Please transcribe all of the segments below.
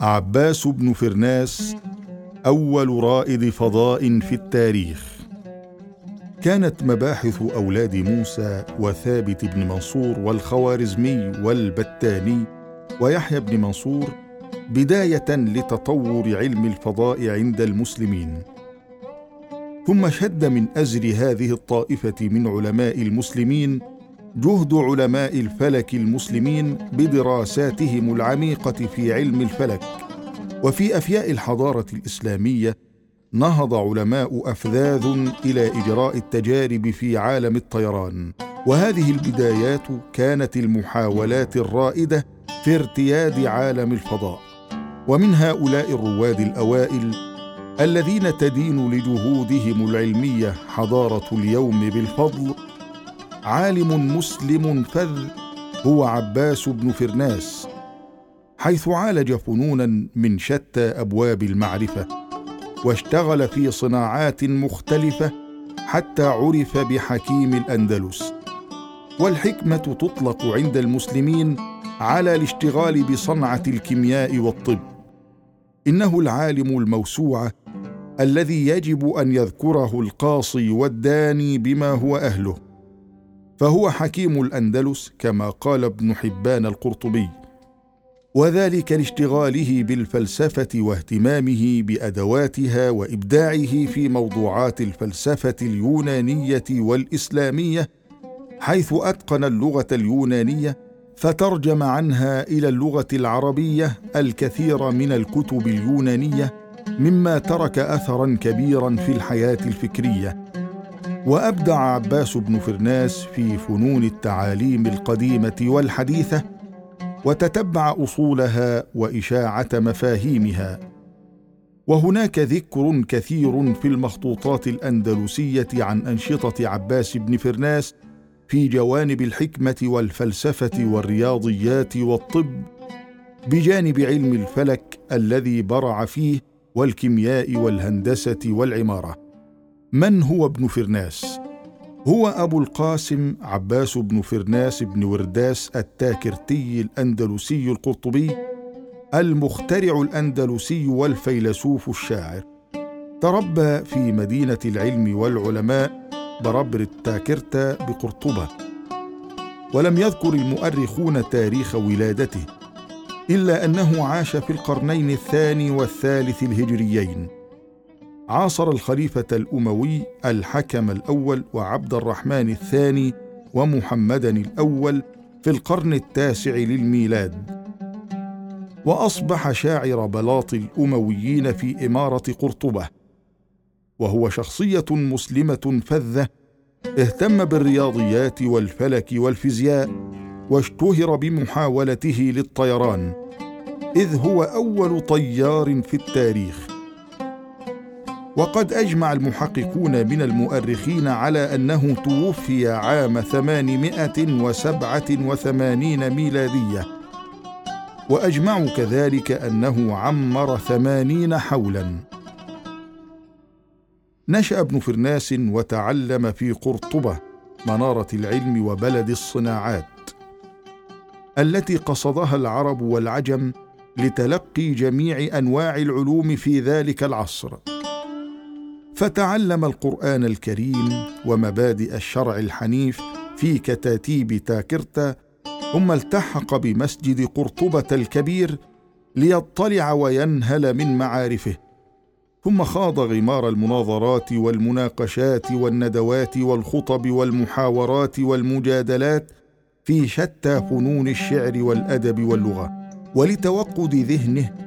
عباس بن فرناس أول رائد فضاء في التاريخ. كانت مباحث أولاد موسى وثابت بن منصور والخوارزمي والبتاني ويحيى بن منصور بداية لتطور علم الفضاء عند المسلمين. ثم شد من ازر هذه الطائفة من علماء المسلمين جهد علماء الفلك المسلمين بدراساتهم العميقة في علم الفلك. وفي أفياء الحضارة الإسلامية نهض علماء أفذاذ إلى إجراء التجارب في عالم الطيران. وهذه البدايات كانت المحاولات الرائدة في ارتياد عالم الفضاء. ومن هؤلاء الرواد الأوائل الذين تدين لجهودهم العلمية حضارة اليوم بالفضل عالم مسلم فذ هو عباس بن فرناس حيث عالج فنونا من شتى أبواب المعرفة واشتغل في صناعات مختلفة حتى عرف بحكيم الأندلس. والحكمة تطلق عند المسلمين على الاشتغال بصنعة الكيمياء والطب. إنه العالم الموسوعه الذي يجب أن يذكره القاصي والداني بما هو أهله. فهو حكيم الأندلس كما قال ابن حبان القرطبي. وذلك لاشتغاله بالفلسفة واهتمامه بأدواتها وإبداعه في موضوعات الفلسفة اليونانية والإسلامية حيث أتقن اللغة اليونانية فترجم عنها إلى اللغة العربية الكثير من الكتب اليونانية مما ترك اثرا كبيرا في الحياة الفكرية. وأبدع عباس بن فرناس في فنون التعاليم القديمة والحديثة وتتبع أصولها وإشاعة مفاهيمها. وهناك ذكر كثير في المخطوطات الأندلسية عن أنشطة عباس بن فرناس في جوانب الحكمة والفلسفة والرياضيات والطب بجانب علم الفلك الذي برع فيه والكيمياء والهندسة والعمارة. من هو ابن فرناس؟ هو أبو القاسم عباس بن فرناس بن ورداس التاكرتي الأندلسي القرطبي المخترع الأندلسي والفيلسوف الشاعر. تربى في مدينة العلم والعلماء بربر التاكرتا بقرطبة. ولم يذكر المؤرخون تاريخ ولادته إلا أنه عاش في القرنين الثاني والثالث الهجريين. عاصر الخليفة الأموي الحكم الأول وعبد الرحمن الثاني ومحمدا الأول في القرن التاسع للميلاد. وأصبح شاعر بلاط الأمويين في إمارة قرطبة. وهو شخصية مسلمة فذة اهتم بالرياضيات والفلك والفيزياء واشتهر بمحاولته للطيران. إذ هو أول طيار في التاريخ. وقد أجمع المحققون من المؤرخين على أنه توفي عام ثمانمائة وسبعة وثمانين ميلادية. وأجمعوا كذلك أنه عمر ثمانين حولا. نشأ ابن فرناس وتعلم في قرطبة منارة العلم وبلد الصناعات التي قصدها العرب والعجم لتلقي جميع أنواع العلوم في ذلك العصر. فتعلم القرآن الكريم ومبادئ الشرع الحنيف في كتاتيب تاكرتا ثم التحق بمسجد قرطبة الكبير ليطلع وينهل من معارفه. ثم خاض غمار المناظرات والمناقشات والندوات والخطب والمحاورات والمجادلات في شتى فنون الشعر والأدب واللغة ولتوقد ذهنه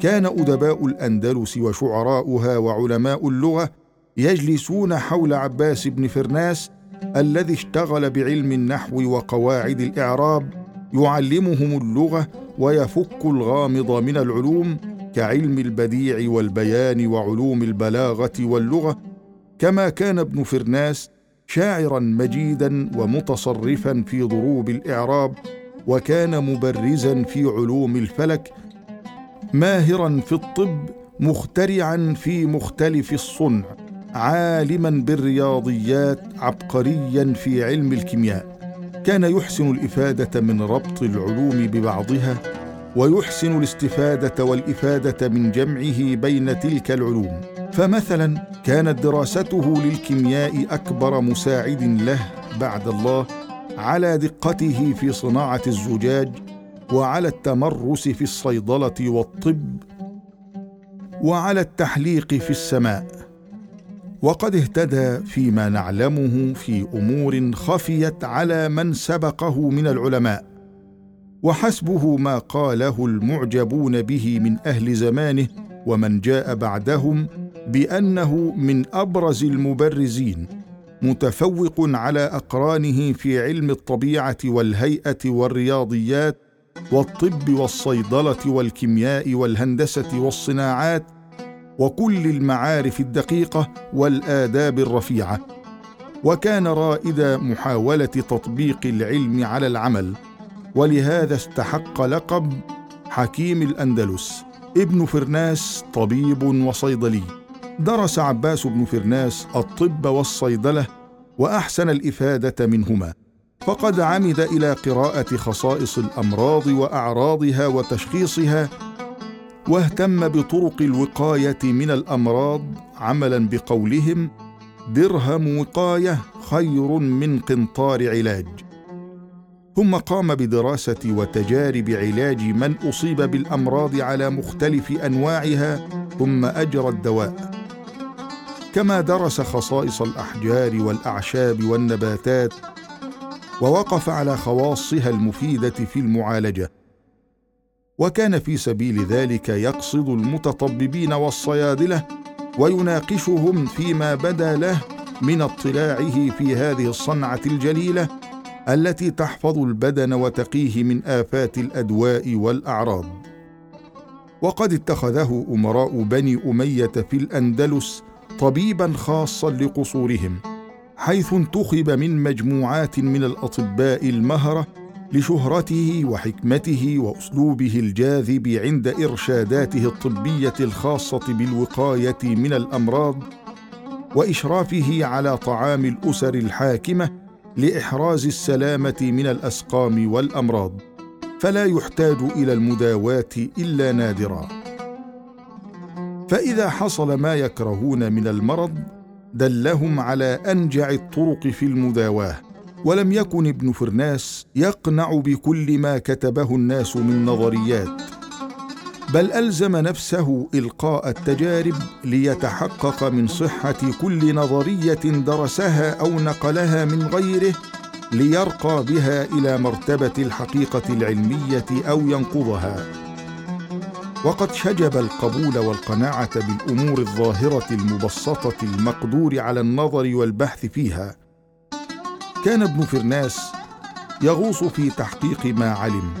كان أدباء الأندلس وشعراؤها وعلماء اللغة يجلسون حول عباس بن فرناس الذي اشتغل بعلم النحو وقواعد الإعراب يعلمهم اللغة ويفك الغامض من العلوم كعلم البديع والبيان وعلوم البلاغة واللغة. كما كان ابن فرناس شاعرا مجيدا ومتصرفا في ضروب الإعراب وكان مبرزا في علوم الفلك ماهرا في الطب مخترعا في مختلف الصنع عالما بالرياضيات عبقريا في علم الكيمياء. كان يحسن الإفادة من ربط العلوم ببعضها ويحسن الاستفادة والإفادة من جمعه بين تلك العلوم. فمثلا كانت دراسته للكيمياء أكبر مساعد له بعد الله على دقته في صناعة الزجاج وعلى التمرس في الصيدلة والطب وعلى التحليق في السماء وقد اهتدى فيما نعلمه في أمور خفيت على من سبقه من العلماء وحسبه ما قاله المعجبون به من أهل زمانه ومن جاء بعدهم بأنه من أبرز المبرزين متفوق على أقرانه في علم الطبيعة والهيئة والرياضيات والطب والصيدلة والكيمياء والهندسة والصناعات وكل المعارف الدقيقة والآداب الرفيعة. وكان رائد محاولة تطبيق العلم على العمل ولهذا استحق لقب حكيم الأندلس ابن فرناس طبيب وصيدلي. درس عباس بن فرناس الطب والصيدلة وأحسن الإفادة منهما. فقد عمد إلى قراءة خصائص الأمراض وأعراضها وتشخيصها واهتم بطرق الوقاية من الأمراض عملا بقولهم درهم وقاية خير من قنطار علاج. ثم قام بدراسة وتجارب علاج من أصيب بالأمراض على مختلف أنواعها ثم أجرى الدواء. كما درس خصائص الأحجار والأعشاب والنباتات ووقف على خواصها المفيدة في المعالجة. وكان في سبيل ذلك يقصد المتطببين والصيادلة ويناقشهم فيما بدا له من اطلاعه في هذه الصنعة الجليلة التي تحفظ البدن وتقيه من آفات الأدواء والأعراض. وقد اتخذه أمراء بني أمية في الأندلس طبيبا خاصا لقصورهم. حيث انتخب من مجموعات من الأطباء المهرة لشهرته وحكمته وأسلوبه الجاذب عند إرشاداته الطبية الخاصة بالوقاية من الأمراض وإشرافه على طعام الأسر الحاكمة لإحراز السلامة من الأسقام والأمراض. فلا يحتاج إلى المداواة إلا نادرا. فإذا حصل ما يكرهون من المرض دلهم على أنجع الطرق في المداواة ولم يكن ابن فرناس يقنع بكل ما كتبه الناس من نظريات بل ألزم نفسه إلقاء التجارب ليتحقق من صحة كل نظرية درسها أو نقلها من غيره ليرقى بها إلى مرتبة الحقيقة العلمية أو ينقضها. وقد شجب القبول والقناعة بالأمور الظاهرة المبسطة المقدور على النظر والبحث فيها. كان ابن فرناس يغوص في تحقيق ما علم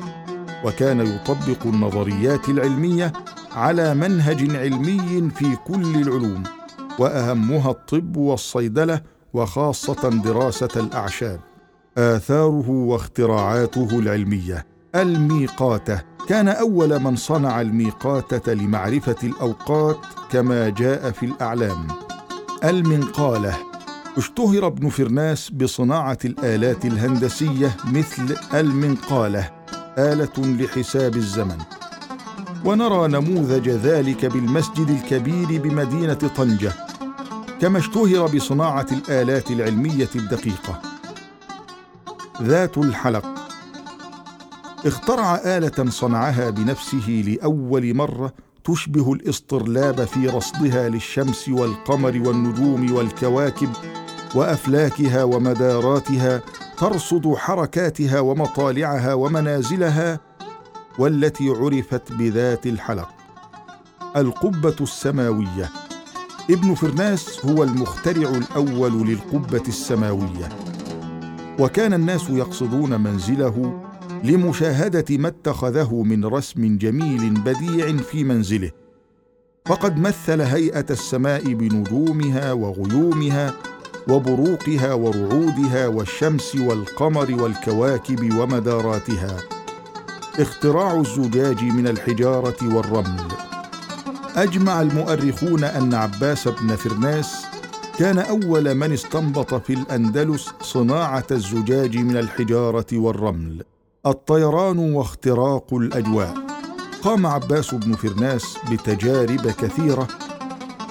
وكان يطبق النظريات العلمية على منهج علمي في كل العلوم وأهمها الطب والصيدلة وخاصة دراسة الأعشاب. آثاره واختراعاته العلمية. الميقاته كان أول من صنع الميقاته لمعرفة الأوقات كما جاء في الأعلام. المنقالة. اشتهر ابن فرناس بصناعة الآلات الهندسية مثل المنقالة آلة لحساب الزمن. ونرى نموذج ذلك بالمسجد الكبير بمدينة طنجة كما اشتهر بصناعة الآلات العلمية الدقيقة. ذات الحلق. اخترع آلة صنعها بنفسه لأول مرة تشبه الاسطرلاب في رصدها للشمس والقمر والنجوم والكواكب وأفلاكها ومداراتها ترصد حركاتها ومطالعها ومنازلها والتي عرفت بذات الحلق. القبة السماوية. ابن فرناس هو المخترع الأول للقبة السماوية. وكان الناس يقصدون منزله لمشاهدة ما اتخذه من رسم جميل بديع في منزله. فقد مثل هيئة السماء بنجومها وغيومها وبروقها ورعودها والشمس والقمر والكواكب ومداراتها. اختراع الزجاج من الحجارة والرمل. أجمع المؤرخون أن عباس بن فرناس كان أول من استنبط في الأندلس صناعة الزجاج من الحجارة والرمل. الطيران واختراق الأجواء. قام عباس بن فرناس بتجارب كثيرة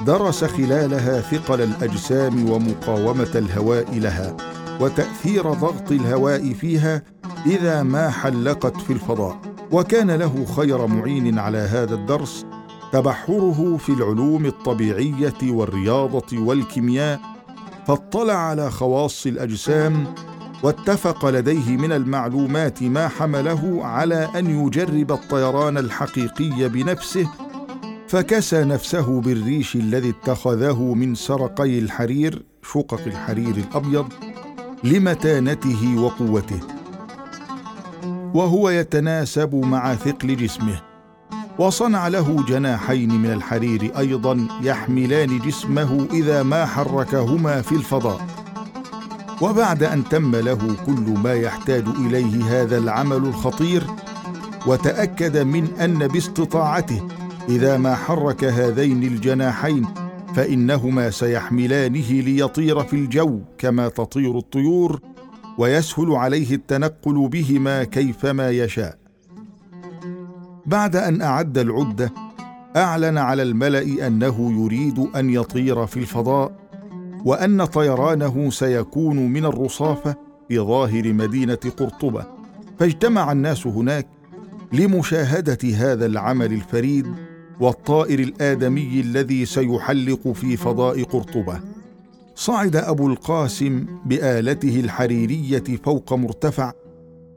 درس خلالها ثقل الأجسام ومقاومة الهواء لها وتأثير ضغط الهواء فيها إذا ما حلقت في الفضاء. وكان له خير معين على هذا الدرس تبحره في العلوم الطبيعية والرياضة والكيمياء فاطلع على خواص الأجسام واتفق لديه من المعلومات ما حمله على أن يجرب الطيران الحقيقي بنفسه فكسى نفسه بالريش الذي اتخذه من سرقي الحرير شقق الحرير الأبيض لمتانته وقوته. وهو يتناسب مع ثقل جسمه وصنع له جناحين من الحرير أيضا يحملان جسمه إذا ما حركهما في الفضاء. وبعد أن تم له كل ما يحتاج إليه هذا العمل الخطير وتأكد من أن باستطاعته إذا ما حرك هذين الجناحين فإنهما سيحملانه ليطير في الجو كما تطير الطيور ويسهل عليه التنقل بهما كيفما يشاء. بعد أن أعد العدة أعلن على الملأ أنه يريد أن يطير في الفضاء. وأن طيرانه سيكون من الرصافة في ظاهر مدينة قرطبة. فاجتمع الناس هناك لمشاهدة هذا العمل الفريد والطائر الآدمي الذي سيحلق في فضاء قرطبة. صعد أبو القاسم بآلته الحريرية فوق مرتفع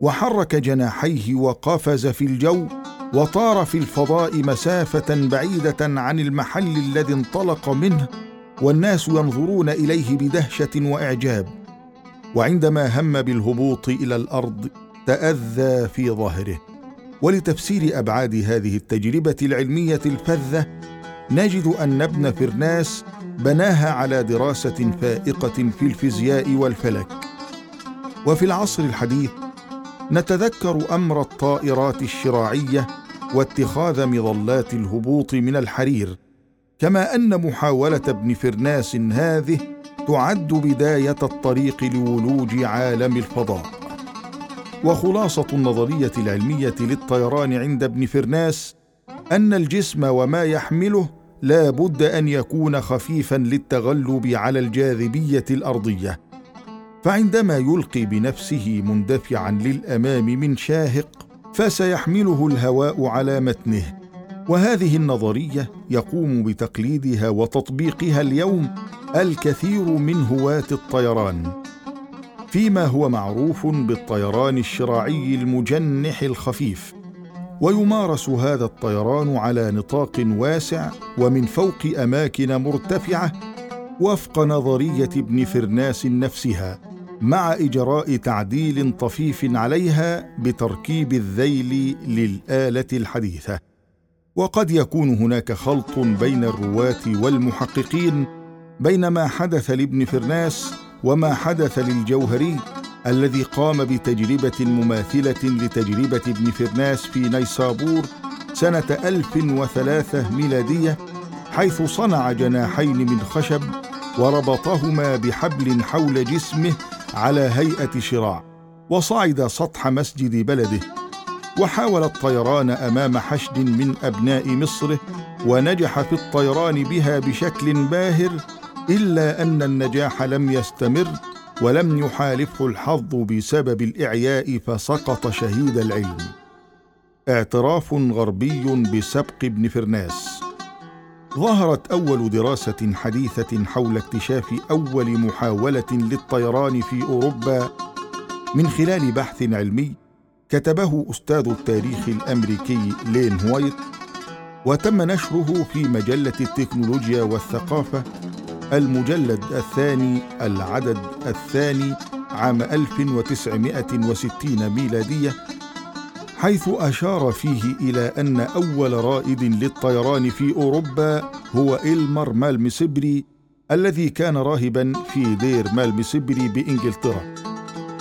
وحرك جناحيه وقفز في الجو وطار في الفضاء مسافة بعيدة عن المحل الذي انطلق منه والناس ينظرون إليه بدهشة وإعجاب وعندما هم بالهبوط إلى الأرض تأذى في ظهره. ولتفسير أبعاد هذه التجربة العلمية الفذة نجد أن ابن فرناس بناها على دراسة فائقة في الفيزياء والفلك. وفي العصر الحديث نتذكر أمر الطائرات الشراعية واتخاذ مظلات الهبوط من الحرير. كما أن محاولة ابن فرناس هذه تعد بداية الطريق لولوج عالم الفضاء. وخلاصة النظرية العلمية للطيران عند ابن فرناس أن الجسم وما يحمله لا بد أن يكون خفيفا للتغلب على الجاذبية الأرضية. فعندما يلقي بنفسه مندفعا للأمام من شاهق فسيحمله الهواء على متنه. وهذه النظرية يقوم بتقليدها وتطبيقها اليوم الكثير من هواة الطيران. فيما هو معروف بالطيران الشراعي المجنح الخفيف ويمارس هذا الطيران على نطاق واسع ومن فوق أماكن مرتفعة وفق نظرية ابن فرناس نفسها مع إجراء تعديل طفيف عليها بتركيب الذيل للآلة الحديثة. وقد يكون هناك خلط بين الرواة والمحققين بين ما حدث لابن فرناس وما حدث للجوهري الذي قام بتجربة مماثلة لتجربة ابن فرناس في نيسابور سنة 1003 ميلادية حيث صنع جناحين من خشب وربطهما بحبل حول جسمه على هيئة شراع وصعد سطح مسجد بلده. وحاول الطيران أمام حشد من أبناء مصره ونجح في الطيران بها بشكل باهر إلا أن النجاح لم يستمر ولم يحالفه الحظ بسبب الإعياء فسقط شهيد العلم. اعتراف غربي بسبق ابن فرناس. ظهرت أول دراسة حديثة حول اكتشاف أول محاولة للطيران في أوروبا من خلال بحث علمي كتبه أستاذ التاريخ الأمريكي لين هوايت وتم نشره في مجلة التكنولوجيا والثقافة المجلد الثاني العدد الثاني عام 1960 ميلادية حيث أشار فيه إلى أن أول رائد للطيران في أوروبا هو إلمر مالمسبري الذي كان راهبا في دير مالمسبري بإنجلترا.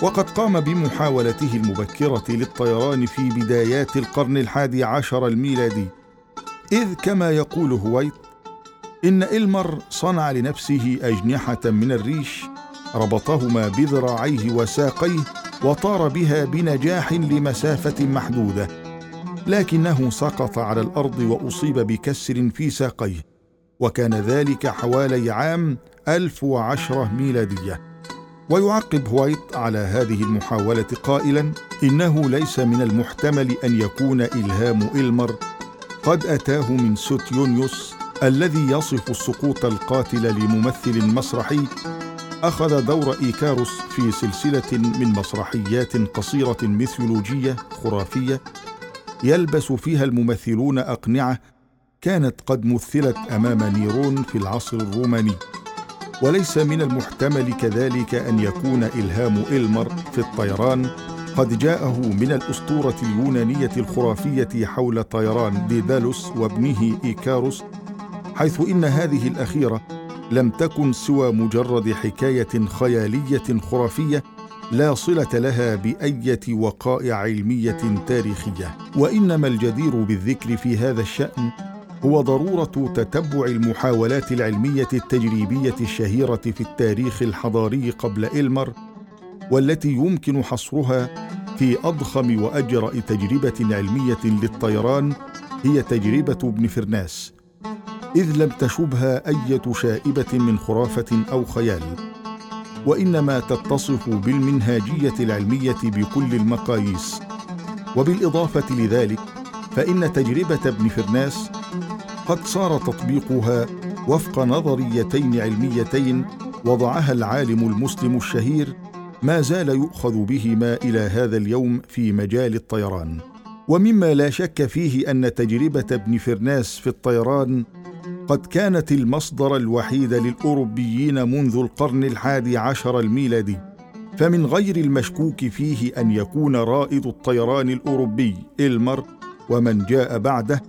وقد قام بمحاولته المبكرة للطيران في بدايات القرن الحادي عشر الميلادي. إذ كما يقول هويت إن إلمر صنع لنفسه أجنحة من الريش ربطهما بذراعيه وساقيه وطار بها بنجاح لمسافة محدودة. لكنه سقط على الأرض وأصيب بكسر في ساقيه. وكان ذلك حوالي عام 1010 ميلادية. ويعقب هوايت على هذه المحاولة قائلا: إنه ليس من المحتمل أن يكون إلهام إلمر. قد أتاه من سوتيونيوس الذي يصف السقوط القاتل لممثل مسرحي. أخذ دور إيكاروس في سلسلة من مسرحيات قصيرة ميثولوجية خرافية يلبس فيها الممثلون أقنعة كانت قد مثلت أمام نيرون في العصر الروماني. وليس من المحتمل كذلك أن يكون إلهام إلمر في الطيران؟ قد جاءه من الأسطورة اليونانية الخرافية حول طيران ديدالوس وابنه إيكاروس حيث إن هذه الأخيرة لم تكن سوى مجرد حكاية خيالية خرافية لا صلة لها بأية وقائع علمية تاريخية. وإنما الجدير بالذكر في هذا الشأن هو ضرورة تتبع المحاولات العلمية التجريبية الشهيرة في التاريخ الحضاري قبل إلمر والتي يمكن حصرها في أضخم وأجرأ تجربة علمية للطيران هي تجربة ابن فرناس إذ لم تشبها إيه شائبة من خرافة أو خيال وإنما تتصف بالمنهاجية العلمية بكل المقاييس. وبالإضافة لذلك فإن تجربة ابن فرناس قد صار تطبيقها وفق نظريتين علميتين وضعها العالم المسلم الشهير ما زال يؤخذ بهما إلى هذا اليوم في مجال الطيران. ومما لا شك فيه أن تجربة ابن فرناس في الطيران قد كانت المصدر الوحيد للأوروبيين منذ القرن الحادي عشر الميلادي فمن غير المشكوك فيه أن يكون رائد الطيران الأوروبي إلمر ومن جاء بعده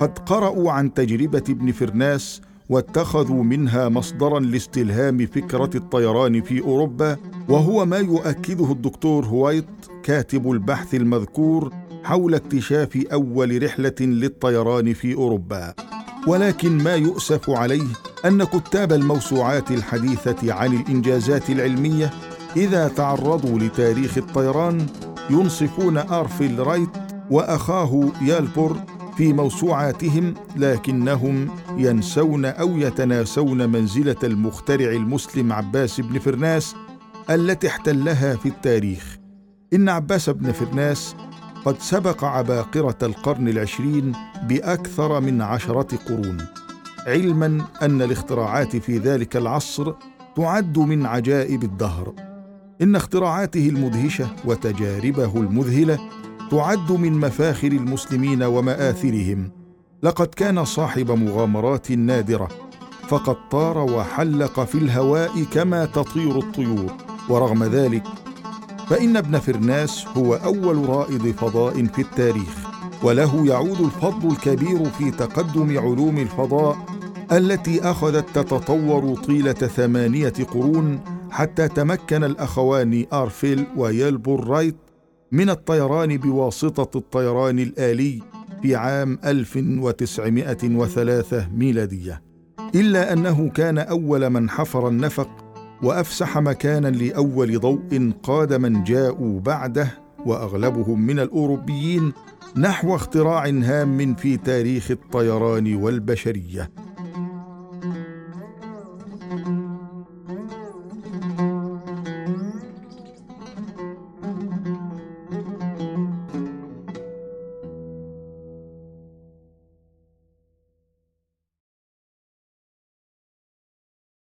قد قرأوا عن تجربة ابن فرناس واتخذوا منها مصدرا لاستلهام فكرة الطيران في أوروبا وهو ما يؤكده الدكتور هوايت كاتب البحث المذكور حول اكتشاف أول رحلة للطيران في أوروبا. ولكن ما يؤسف عليه أن كتاب الموسوعات الحديثة عن الإنجازات العلمية إذا تعرضوا لتاريخ الطيران ينصفون آرفيل رايت وأخاه ويلبور في موسوعاتهم لكنهم ينسون أو يتناسون منزلة المخترع المسلم عباس بن فرناس التي احتلها في التاريخ. إن عباس بن فرناس قد سبق عباقرة القرن العشرين بأكثر من عشرة قرون. علما أن الاختراعات في ذلك العصر تعد من عجائب الدهر. إن اختراعاته المدهشة وتجاربه المذهلة تعد من مفاخر المسلمين ومآثرهم. لقد كان صاحب مغامرات نادرة فقد طار وحلق في الهواء كما تطير الطيور. ورغم ذلك فإن ابن فرناس هو أول رائد فضاء في التاريخ. وله يعود الفضل الكبير في تقدم علوم الفضاء التي أخذت تتطور طيلة ثمانية قرون حتى تمكن الأخوان أرفيل ويلبور رايت من الطيران بواسطة الطيران الآلي في عام 1903 ميلادية. إلا أنه كان أول من حفر النفق وأفسح مكانا لأول ضوء قاد من جاءوا بعده وأغلبهم من الأوروبيين نحو اختراع هام في تاريخ الطيران والبشرية.